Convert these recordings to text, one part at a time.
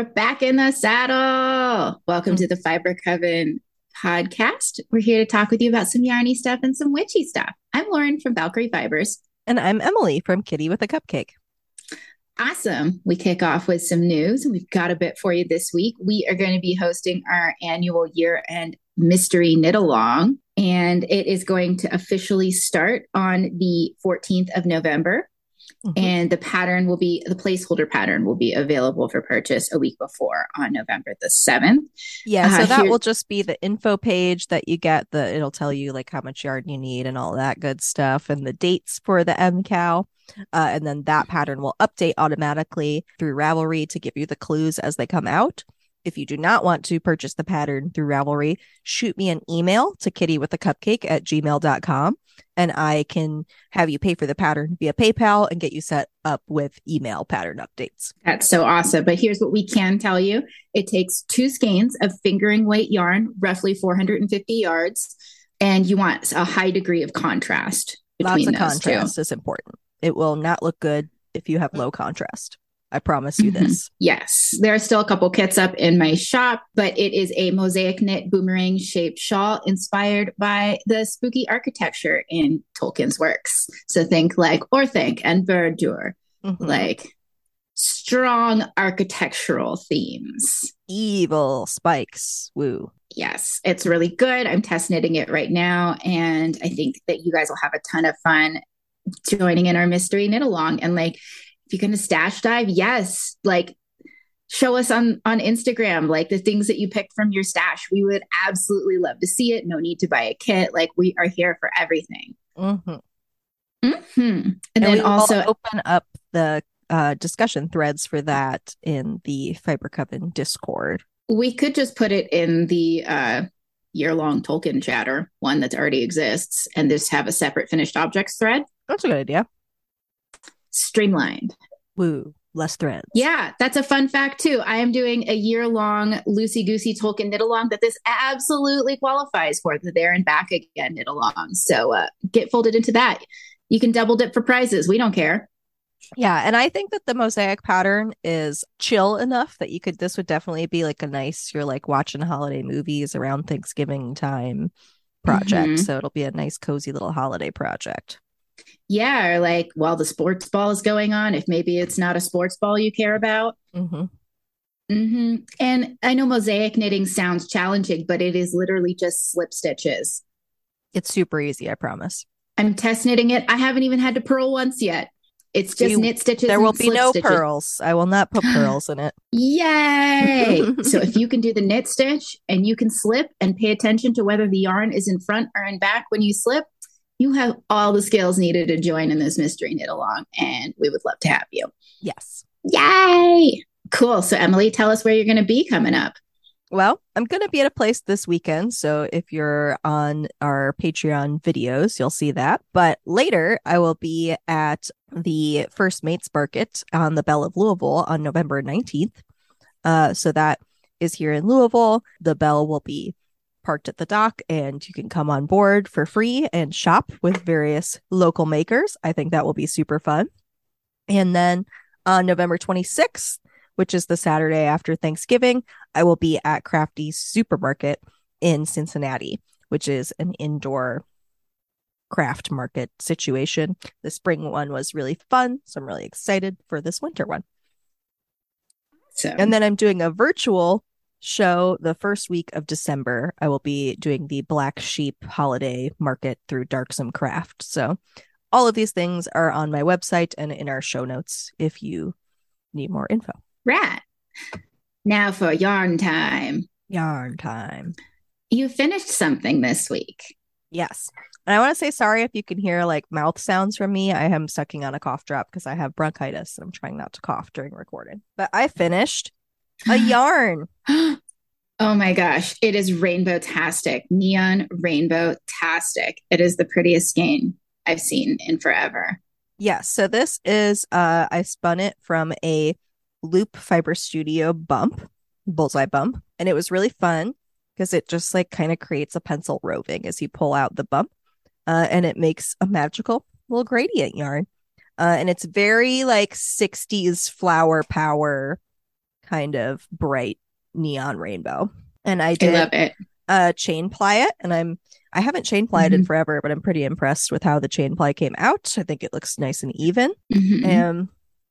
We're back in the saddle. Welcome to the hmm. Fiber Coven podcast. We're here to talk with you about some yarny stuff and some witchy stuff. I'm Lauren from Valkyrie Fibers. And I'm Emily from Kitty with a Cupcake. Awesome. We kick off with some news. We've got a bit for you this week. We are going to be hosting our annual year end mystery knit along, and it is going to officially start on the 14th of November. Mm-hmm. And the pattern will be the placeholder pattern will be available for purchase a week before on November the 7th. Yeah, so uh, that will just be the info page that you get. The it'll tell you like how much yarn you need and all that good stuff and the dates for the MKAL. Uh, and then that pattern will update automatically through Ravelry to give you the clues as they come out. If you do not want to purchase the pattern through Ravelry, shoot me an email to kitty with a cupcake at gmail.com and I can have you pay for the pattern via PayPal and get you set up with email pattern updates. That's so awesome. But here's what we can tell you it takes two skeins of fingering weight yarn, roughly 450 yards, and you want a high degree of contrast. Lots of contrast two. is important. It will not look good if you have low contrast. I promise you mm-hmm. this. Yes. There are still a couple kits up in my shop, but it is a mosaic knit boomerang shaped shawl inspired by the spooky architecture in Tolkien's works. So think like Orthanc and Barad-dûr, mm-hmm. like strong architectural themes. Evil spikes. Woo. Yes, it's really good. I'm test knitting it right now. And I think that you guys will have a ton of fun joining in our mystery knit along. And like, if you're going to stash dive, yes, like show us on on Instagram like the things that you picked from your stash. We would absolutely love to see it. No need to buy a kit. Like we are here for everything. Mm-hmm. Mm-hmm. And, and, then also open up the uh, discussion threads for that in the Fiber Coven Discord. We could just put it in the uh, year long Tolkien chatter, one that already exists, and just have a separate finished objects thread. That's a good idea streamlined. Woo, less threads. Yeah, that's a fun fact too. I am doing a year long loosey goosey Tolkien knit along that this absolutely qualifies for the there and back again knit along. So uh, get folded into that. You can double dip for prizes. We don't care. Yeah, and I think that the mosaic pattern is chill enough that you could this would definitely be like a nice you're like watching holiday movies around Thanksgiving time project. Mm-hmm. So it'll be a nice cozy little holiday project yeah, or like while the sports ball is going on, if maybe it's not a sports ball you care about. Mm-hmm. Mm-hmm. And I know mosaic knitting sounds challenging, but it is literally just slip stitches. It's super easy, I promise. I'm test knitting it. I haven't even had to purl once yet. It's just you, knit stitches. There will be no stitches. pearls. I will not put pearls in it. Yay! so if you can do the knit stitch and you can slip and pay attention to whether the yarn is in front or in back when you slip, you have all the skills needed to join in this mystery knit along, and we would love to have you. Yes. Yay! Cool. So, Emily, tell us where you're going to be coming up. Well, I'm going to be at a place this weekend. So if you're on our Patreon videos, you'll see that. But later, I will be at the First Mates Market on the Belle of Louisville on November 19th. Uh, so that is here in Louisville. The bell will be parked at the dock and you can come on board for free and shop with various local makers. I think that will be super fun. And then on November 26th, which is the Saturday after Thanksgiving, I will be at Crafty Supermarket in Cincinnati, which is an indoor craft market situation. The spring one was really fun, so I'm really excited for this winter one. So. And then I'm doing a virtual show the first week of December. I will be doing the Black Sheep holiday market through Darksome Craft. So all of these things are on my website and in our show notes if you need more info. Right. Now for yarn time. Yarn time. You finished something this week. Yes. And I want to say sorry if you can hear like mouth sounds from me. I am sucking on a cough drop because I have bronchitis. And I'm trying not to cough during recording. But I finished a yarn. oh my gosh. It is rainbow tastic, neon rainbow tastic. It is the prettiest skein I've seen in forever. Yeah. So this is, uh, I spun it from a Loop Fiber Studio bump, bullseye bump. And it was really fun because it just like kind of creates a pencil roving as you pull out the bump. Uh, and it makes a magical little gradient yarn. Uh, and it's very like 60s flower power kind of bright neon rainbow. And I I did love it. uh chain ply it and I'm I haven't chain plied in Mhm. forever, but I'm pretty impressed with how the chain ply came out. I think it looks nice and even. Mhm. And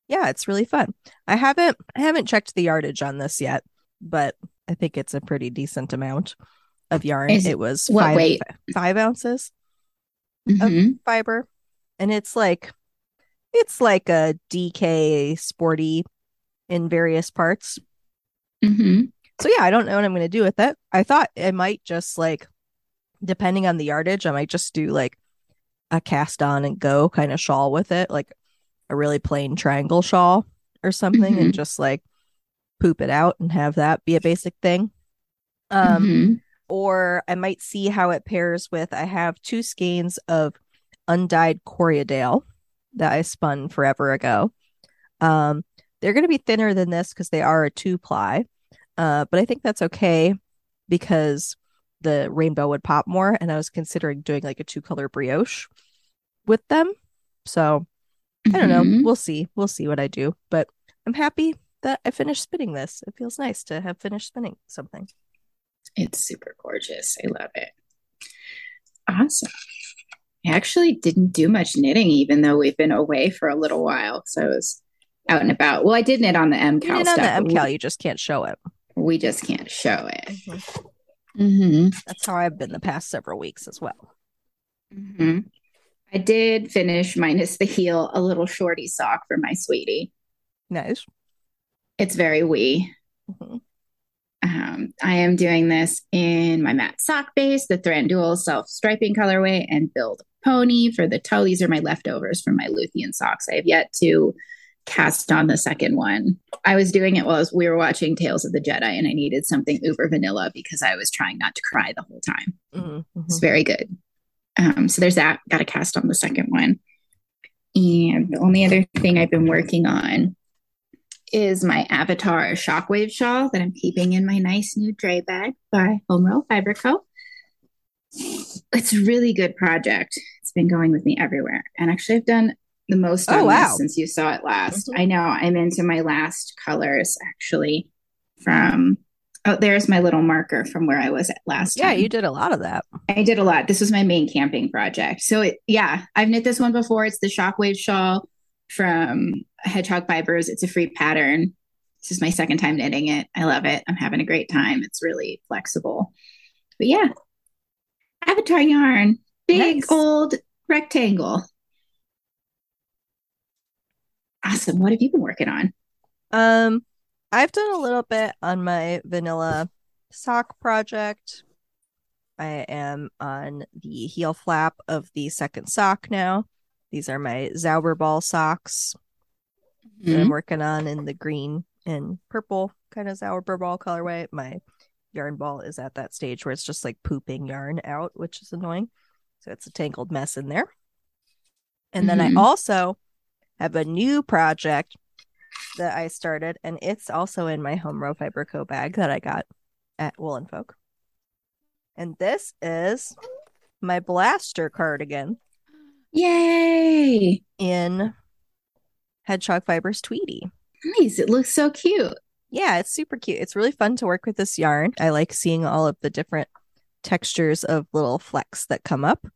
yeah, it's really fun. I haven't I haven't checked the yardage on this yet, but I think it's a pretty decent amount of yarn. Is- it was what five, weight? five ounces Mhm. fiber, and it's like it's like a DK sporty in various parts. Mhm. So yeah, I don't know what I'm going to do with it. I thought I might just like, depending on the yardage, I might just do like a cast on and go kind of shawl with it, like a really plain triangle shawl or something, and just like poop it out and have that be a basic thing. Um, Mhm. or I might see how it pairs with. I have two skeins of undyed Corriedale that I spun forever ago. Um, they're going to be thinner than this because they are a two ply, uh, but I think that's okay because the rainbow would pop more. And I was considering doing like a two color brioche with them. So I don't know. Mhm. We'll see. We'll see what I do. But I'm happy that I finished spinning this. It feels nice to have finished spinning something. It's super gorgeous. I love it. Awesome. I actually didn't do much knitting, even though we've been away for a little while. So I was out and about. Well, I did knit on the MKAL You did stuff. on the MKAL, you just can't show it. We, we just can't show it. Mm-hmm. hmm That's how I've been the past several weeks as well. hmm I did finish minus the heel a little shorty sock for my sweetie. Nice. It's very wee. Mhm. Um, I am doing this in my matte sock base, the Thranduil self striping colorway, and build pony for the toe. These are my leftovers from my Luthien socks. I have yet to cast on the second one. I was doing it while we were watching Tales of the Jedi, and I needed something uber vanilla because I was trying not to cry the whole time. Mhm, It's mhm. very good. Um, so there's that. Got a cast on the second one. And the only other thing I've been working on is my Avatar Shockwave shawl that I'm keeping in my nice new dray bag by Home Row Fiber Co. It's a really good project. It's been going with me everywhere. And actually, I've done the most Oh, wow. since you saw it last. Mhm. I know I'm into my last colors actually from. Oh, there's my little marker from where I was at last Yeah, time. you did a lot of that. I did a lot. This was my main camping project. So it, yeah, I've knit this one before. It's the Shockwave shawl from Hedgehog Fibers. It's a free pattern. This is my second time knitting it. I love it. I'm having a great time. It's really flexible. But yeah, Avatar yarn, big Nice. old rectangle. Awesome. What have you been working on? Um, I've done a little bit on my vanilla sock project. I am on the heel flap of the second sock now. These are my Zauberball socks that I'm working on in the green and purple kind of Zauberball colorway. My yarn ball is at that stage where it's just like pooping yarn out, which is annoying. So it's a tangled mess in there. And then Mhm. I also have a new project that I started, and it's also in my home row fiber co bag that I got at Woolen Folk. And this is my blaster cardigan Yay. in Hedgehog Fibers Tweety. Nice. It looks so cute. Yeah, it's super cute. It's really fun to work with this yarn. I like seeing all of the different textures of little flecks that come up.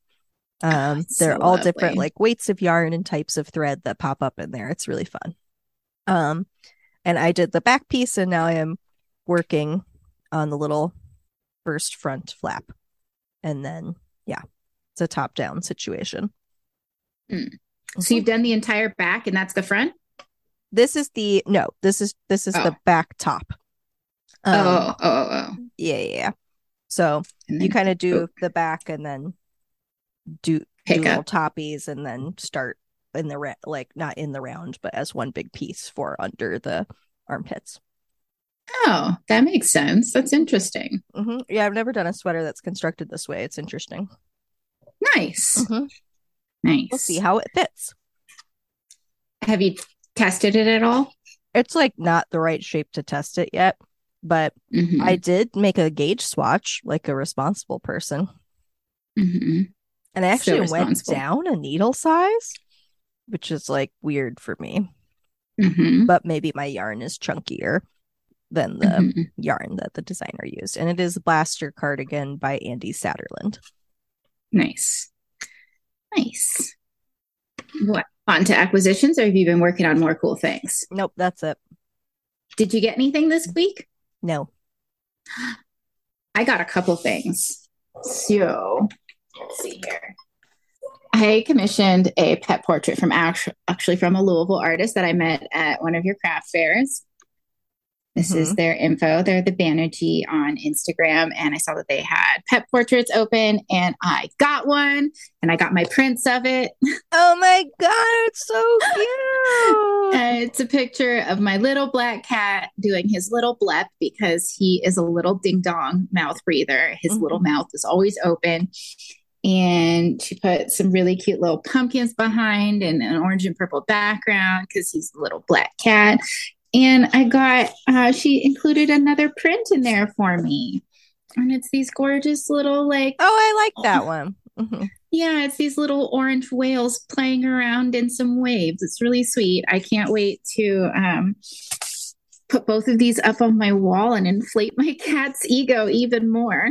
Um, they're so all different, like weights of yarn and types of thread that pop up in there. It's really fun. Um, and I did the back piece, and now I am working on the little first front flap, and then yeah, it's a top down situation. Mm. So you've done the entire back and that's the front? This is the no. This is this is the Oh. back top. Um, oh, oh, oh, oh. yeah, yeah, yeah. So And you kind of do oh. the back and then do do pick little up. toppies and then start in the ra- like not in the round but as one big piece for under the armpits. Oh, that makes sense. That's interesting. hmm Yeah, I've never done a sweater that's constructed this way. It's interesting. Nice. Mhm. Nice. We'll see how it fits. Have you tested it at all? It's like not the right shape to test it yet, but Mhm. I did make a gauge swatch like a responsible person. And I So actually went down a needle size, which is like weird for me. Mhm. but maybe my yarn is chunkier than the Mhm. yarn that the designer used. And it is Blaster Cardigan by Andi Satterlund. Nice. Nice. What? On to acquisitions, or have you been working on more cool things? Nope, that's it. Did you get anything this week? No. I got a couple things. So let's see here. I commissioned a pet portrait from actually from a Louisville artist that I met at one of your craft fairs. This is their info. They're the Banerjee on Instagram, and I saw that they had pet portraits open, and I got one, and I got my prints of it. Oh my god, it's so cute. It's a picture of my little black cat doing his little blep because he is a little ding dong mouth breather. His Mhm. little mouth is always open. And she put some really cute little pumpkins behind and an orange and purple background because he's a little black cat. And I got, uh, she included another print in there for me. And it's these gorgeous little, like, oh, I like that one. Mhm. yeah, it's these little orange whales playing around in some waves. It's really sweet. I can't wait to um, put both of these up on my wall and inflate my cat's ego even more.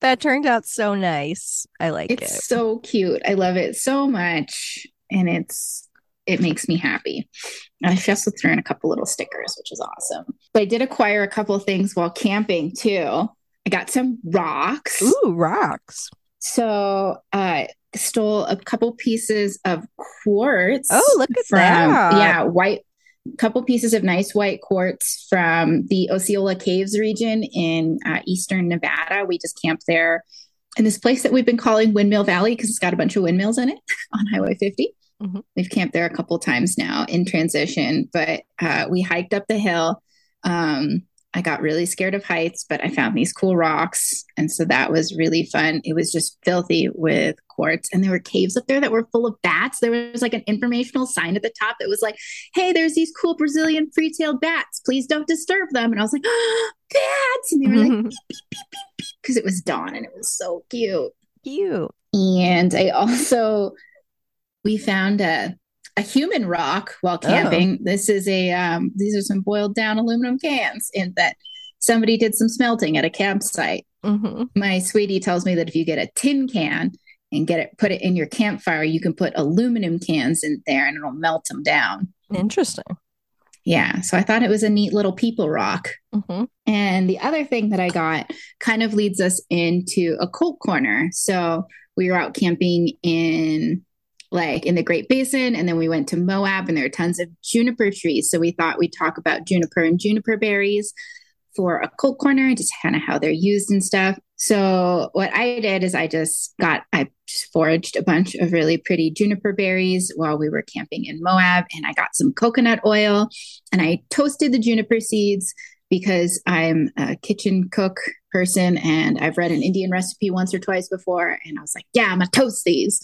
That turned out so nice. I like It's it. It's so cute. I love it so much, and it's it makes me happy. And she also threw in a couple little stickers, which is awesome. But I did acquire a couple of things while camping too. I got some rocks. Ooh, rocks. So I stole a couple pieces of quartz. Oh, look at from, that. Yeah, white couple pieces of nice white quartz from the Osceola Caves region in uh, eastern Nevada. We just camped there in this place that we've been calling Windmill Valley because it's got a bunch of windmills in it on Highway 50. Mhm. We've camped there a couple times now in transition, but uh, we hiked up the hill. Um, I got really scared of heights, but I found these cool rocks. And so that was really fun. It was just filthy with quartz. And there were caves up there that were full of bats. There was like an informational sign at the top that was like, hey, there's these cool Brazilian free tailed bats. Please don't disturb them. And I was like, oh, bats. And they were like, "Beep beep beep beep," because it was dawn and it was so cute. Cute. And I also, we found a, a human rock while camping. This is a, um, these are some boiled down aluminum cans in that somebody did some smelting at a campsite. hmm My sweetie tells me that if you get a tin can and get it, put it in your campfire, you can put aluminum cans in there and it'll melt them down. Interesting. Yeah. So I thought it was a neat little people rock. hmm And the other thing that I got kind of leads us into a cult corner. So we were out camping in like in the Great Basin, and then we went to Moab, and there are tons of juniper trees. So we thought we'd talk about juniper and juniper berries for a cult corner, just kind of how they're used and stuff. So what I did is I just got I just foraged a bunch of really pretty juniper berries while we were camping in Moab, and I got some coconut oil, and I toasted the juniper seeds because I'm a kitchen cook person and I've read an Indian recipe once or twice before. And I was like, yeah, I'm going to toast these.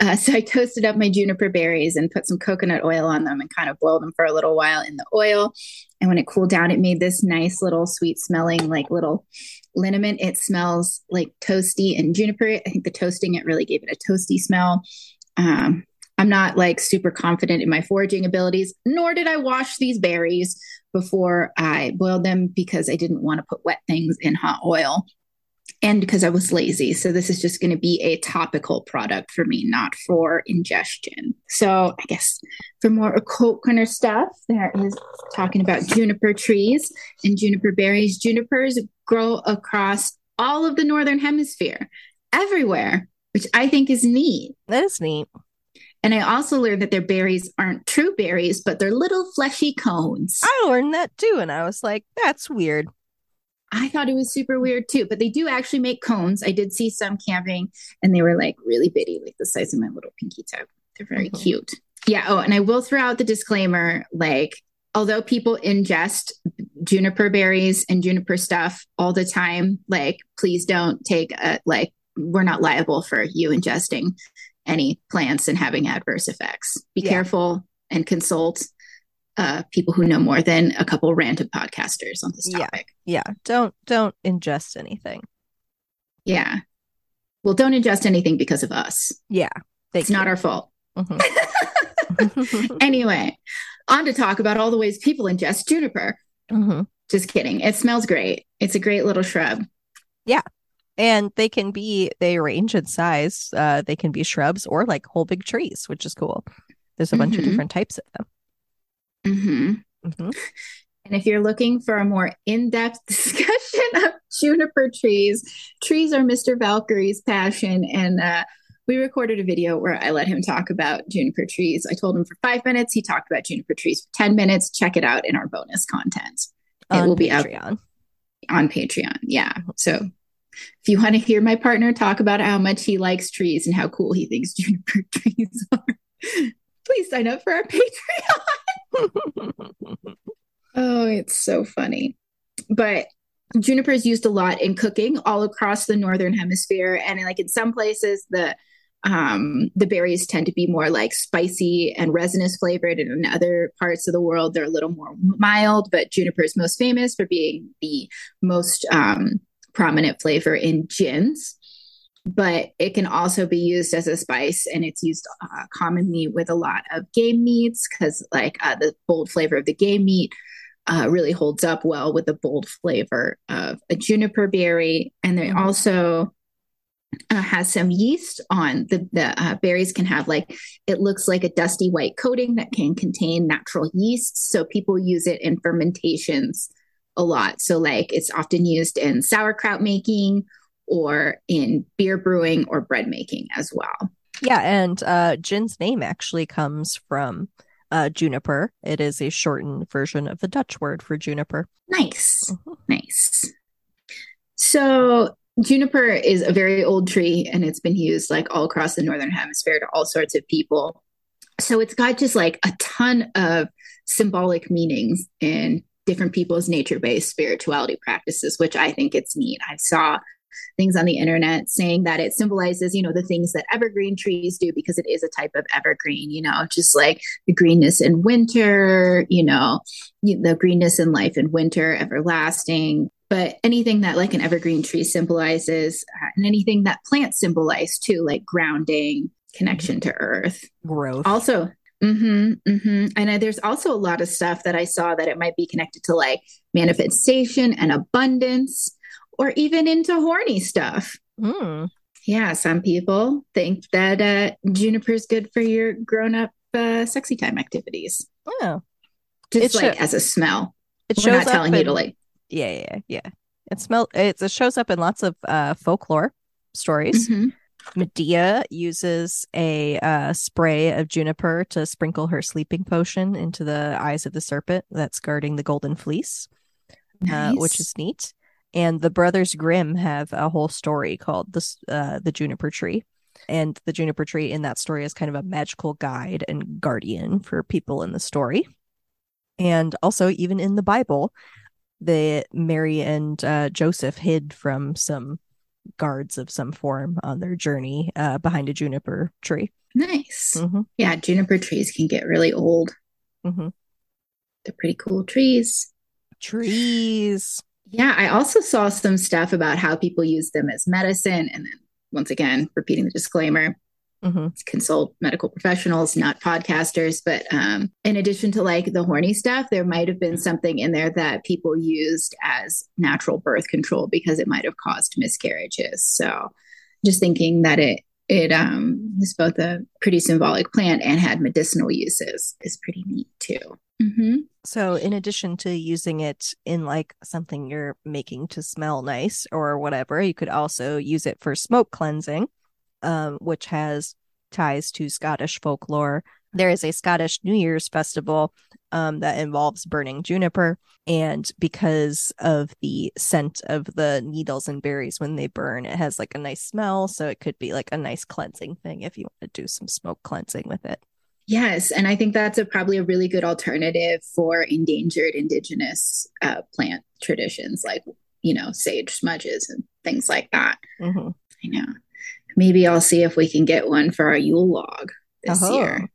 Uh, so I toasted up my juniper berries and put some coconut oil on them and kind of boiled them for a little while in the oil. And when it cooled down, it made this nice little sweet smelling, like little liniment. It smells like toasty and juniper. I think the toasting, it really gave it a toasty smell. Um, I'm not like super confident in my foraging abilities, nor did I wash these berries before I boiled them because I didn't want to put wet things in hot oil and because I was lazy. So this is just going to be a topical product for me, not for ingestion. So I guess for more occult kind of stuff, there is talking about juniper trees and juniper berries. Junipers grow across all of the northern hemisphere, everywhere, which I think is neat. That is neat. And I also learned that their berries aren't true berries, but they're little fleshy cones. I learned that too, and I was like, that's weird. I thought it was super weird too, but they do actually make cones. I did see some camping and they were like really bitty, like the size of my little pinky toe. They're very Mhm. cute. Yeah. Oh, and I will throw out the disclaimer like, although people ingest juniper berries and juniper stuff all the time, like, please don't take a, like, we're not liable for you ingesting any plants and having adverse effects. Be Yeah. careful and consult uh, people who know more than a couple random podcasters on this topic. Yeah, yeah. don't don't ingest anything. Yeah. Well, don't ingest anything because of us. Yeah, thank it's not our fault. Mhm. Anyway, on to talk about all the ways people ingest juniper. Mhm. Just kidding. It smells great. It's a great little shrub. Yeah. And they can be, they range in size. Uh, they can be shrubs or like whole big trees, which is cool. There's a bunch Mhm. of different types of them. Hmm Mhm. And if you're looking for a more in depth discussion of juniper trees, trees are Mr. Valkyrie's passion. And uh, we recorded a video where I let him talk about juniper trees. I told him for five minutes. He talked about juniper trees for 10 minutes. Check it out in our bonus content. It On will be out Patreon. on Patreon. Yeah. So if you want to hear my partner talk about how much he likes trees and how cool he thinks juniper trees are, please sign up for our Patreon. Oh, it's so funny. But juniper is used a lot in cooking all across the northern hemisphere. And like in some places the um the berries tend to be more like spicy and resinous flavored. And in other parts of the world they're a little more mild. But juniper is most famous for being the most um prominent flavor in gins but it can also be used as a spice and it's used uh, commonly with a lot of game meats because like uh, the bold flavor of the game meat uh, really holds up well with the bold flavor of a juniper berry. And it Mhm. also uh, has some yeast on the the uh, berries can have like it looks like a dusty white coating that can contain natural yeast. So people use it in fermentations a lot. So like it's often used in sauerkraut making or in beer brewing or bread making as well. Yeah, and uh Gin's name actually comes from uh juniper. It is a shortened version of the Dutch word for juniper. Nice. Mhm. Nice. So juniper is a very old tree and it's been used like all across the northern hemisphere to all sorts of people. So it's got just like a ton of symbolic meanings in different people's nature-based spirituality practices, which I think it's neat. I saw things on the internet saying that it symbolizes, you know, the things that evergreen trees do because it is a type of evergreen, you know, just like the greenness in winter, you know, the greenness in life in winter, everlasting. But anything that like an evergreen tree symbolizes, uh, and anything that plants symbolize too, like grounding, connection to earth. Growth. Also, Mm-hmm, mm-hmm. and there's also a lot of stuff that I saw that it might be connected to like manifestation and abundance, or even into horny stuff. Hmm. Yeah, some people think that uh, juniper is good for your grown-up uh, sexy time activities, Yeah. just It like as a smell. It We're shows not up telling you in- to like. Yeah, yeah, yeah. It smell it, it shows up in lots of uh folklore stories. Mhm. Medea uses a uh, spray of juniper to sprinkle her sleeping potion into the eyes of the serpent that's guarding the golden fleece, uh, which is neat. And the brothers Grimm have a whole story called this uh, the juniper tree. And the juniper tree in that story is kind of a magical guide and guardian for people in the story. And also, even in the Bible, the Mary and uh, Joseph hid from some guards of some form on their journey uh, behind a juniper tree. nice. hmm Yeah, juniper trees can get really old. hmm They're pretty cool trees. Trees. Yeah, I also saw some stuff about how people use them as medicine. And then, once again, repeating the disclaimer hmm consult medical professionals, not podcasters. But um, in addition to like the horny stuff, there might have been something in there that people used as natural birth control because it might have caused miscarriages. So just thinking that it it um, is both a pretty symbolic plant and had medicinal uses is pretty neat too. Hmm So, in addition to using it in like something you're making to smell nice or whatever, you could also use it for smoke cleansing, um, which has ties to Scottish folklore. There is a Scottish New Year's festival um, that involves burning juniper. And because of the scent of the needles and berries when they burn, it has like a nice smell. So, it could be like a nice cleansing thing if you want to do some smoke cleansing with it. Yes, and I think that's a, probably a really good alternative for endangered indigenous uh, plant traditions, like you know sage smudges and things like that. hmm I know. Maybe I'll see if we can get one for our Yule log this Oh. year.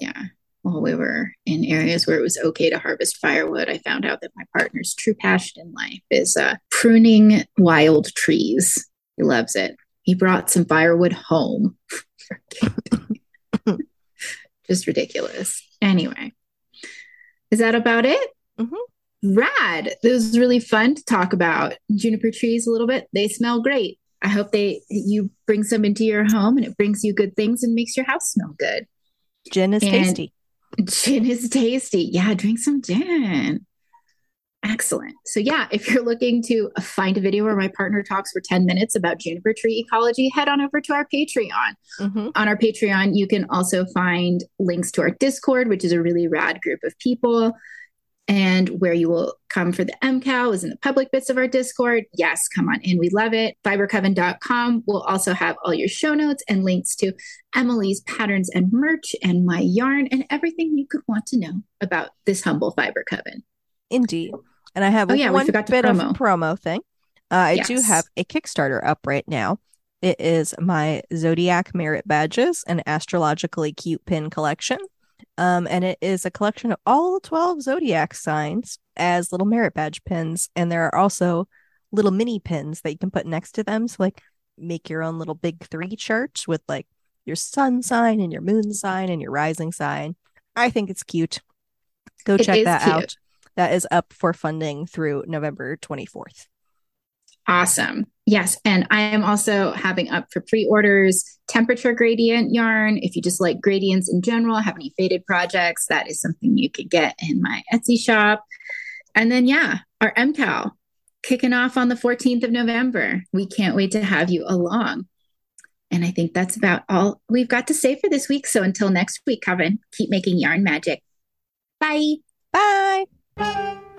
Yeah. While we were in areas where it was okay to harvest firewood, I found out that my partner's true passion in life is uh, pruning wild trees. He loves it. He brought some firewood home. Just ridiculous. Anyway, is that about it? Mhm. Rad. It was really fun to talk about juniper trees a little bit. They smell great. I hope they you bring some into your home and it brings you good things and makes your house smell good. Gin is and tasty. Gin is tasty. Yeah, drink some gin. Excellent. So, yeah, if you're looking to find a video where my partner talks for 10 minutes about juniper tree ecology, head on over to our Patreon. Mm-hmm. On our Patreon, you can also find links to our Discord, which is a really rad group of people. And where you will come for the MKAL is in the public bits of our Discord. Yes, come on in. We love it. Fibercoven.com will also have all your show notes and links to Emily's patterns and merch and my yarn and everything you could want to know about this humble fiber coven. Indeed. And I have oh, yeah, one bit promo. of promo thing. Uh, I yes. do have a Kickstarter up right now. It is my Zodiac Merit Badges and Astrologically Cute Pin collection. Um, and it is a collection of all 12 zodiac signs as little merit badge pins. And there are also little mini pins that you can put next to them. So, like, make your own little big three chart with like your sun sign and your moon sign and your rising sign. I think it's cute. Go it check that cute. out that is up for funding through November 24th. Awesome. Yes. And I am also having up for pre orders temperature gradient yarn. If you just like gradients in general, have any faded projects, that is something you could get in my Etsy shop. And then, yeah, our MKAL kicking off on the 14th of November. We can't wait to have you along. And I think that's about all we've got to say for this week. So until next week, Coven, keep making yarn magic. Bye. Bye. Bye.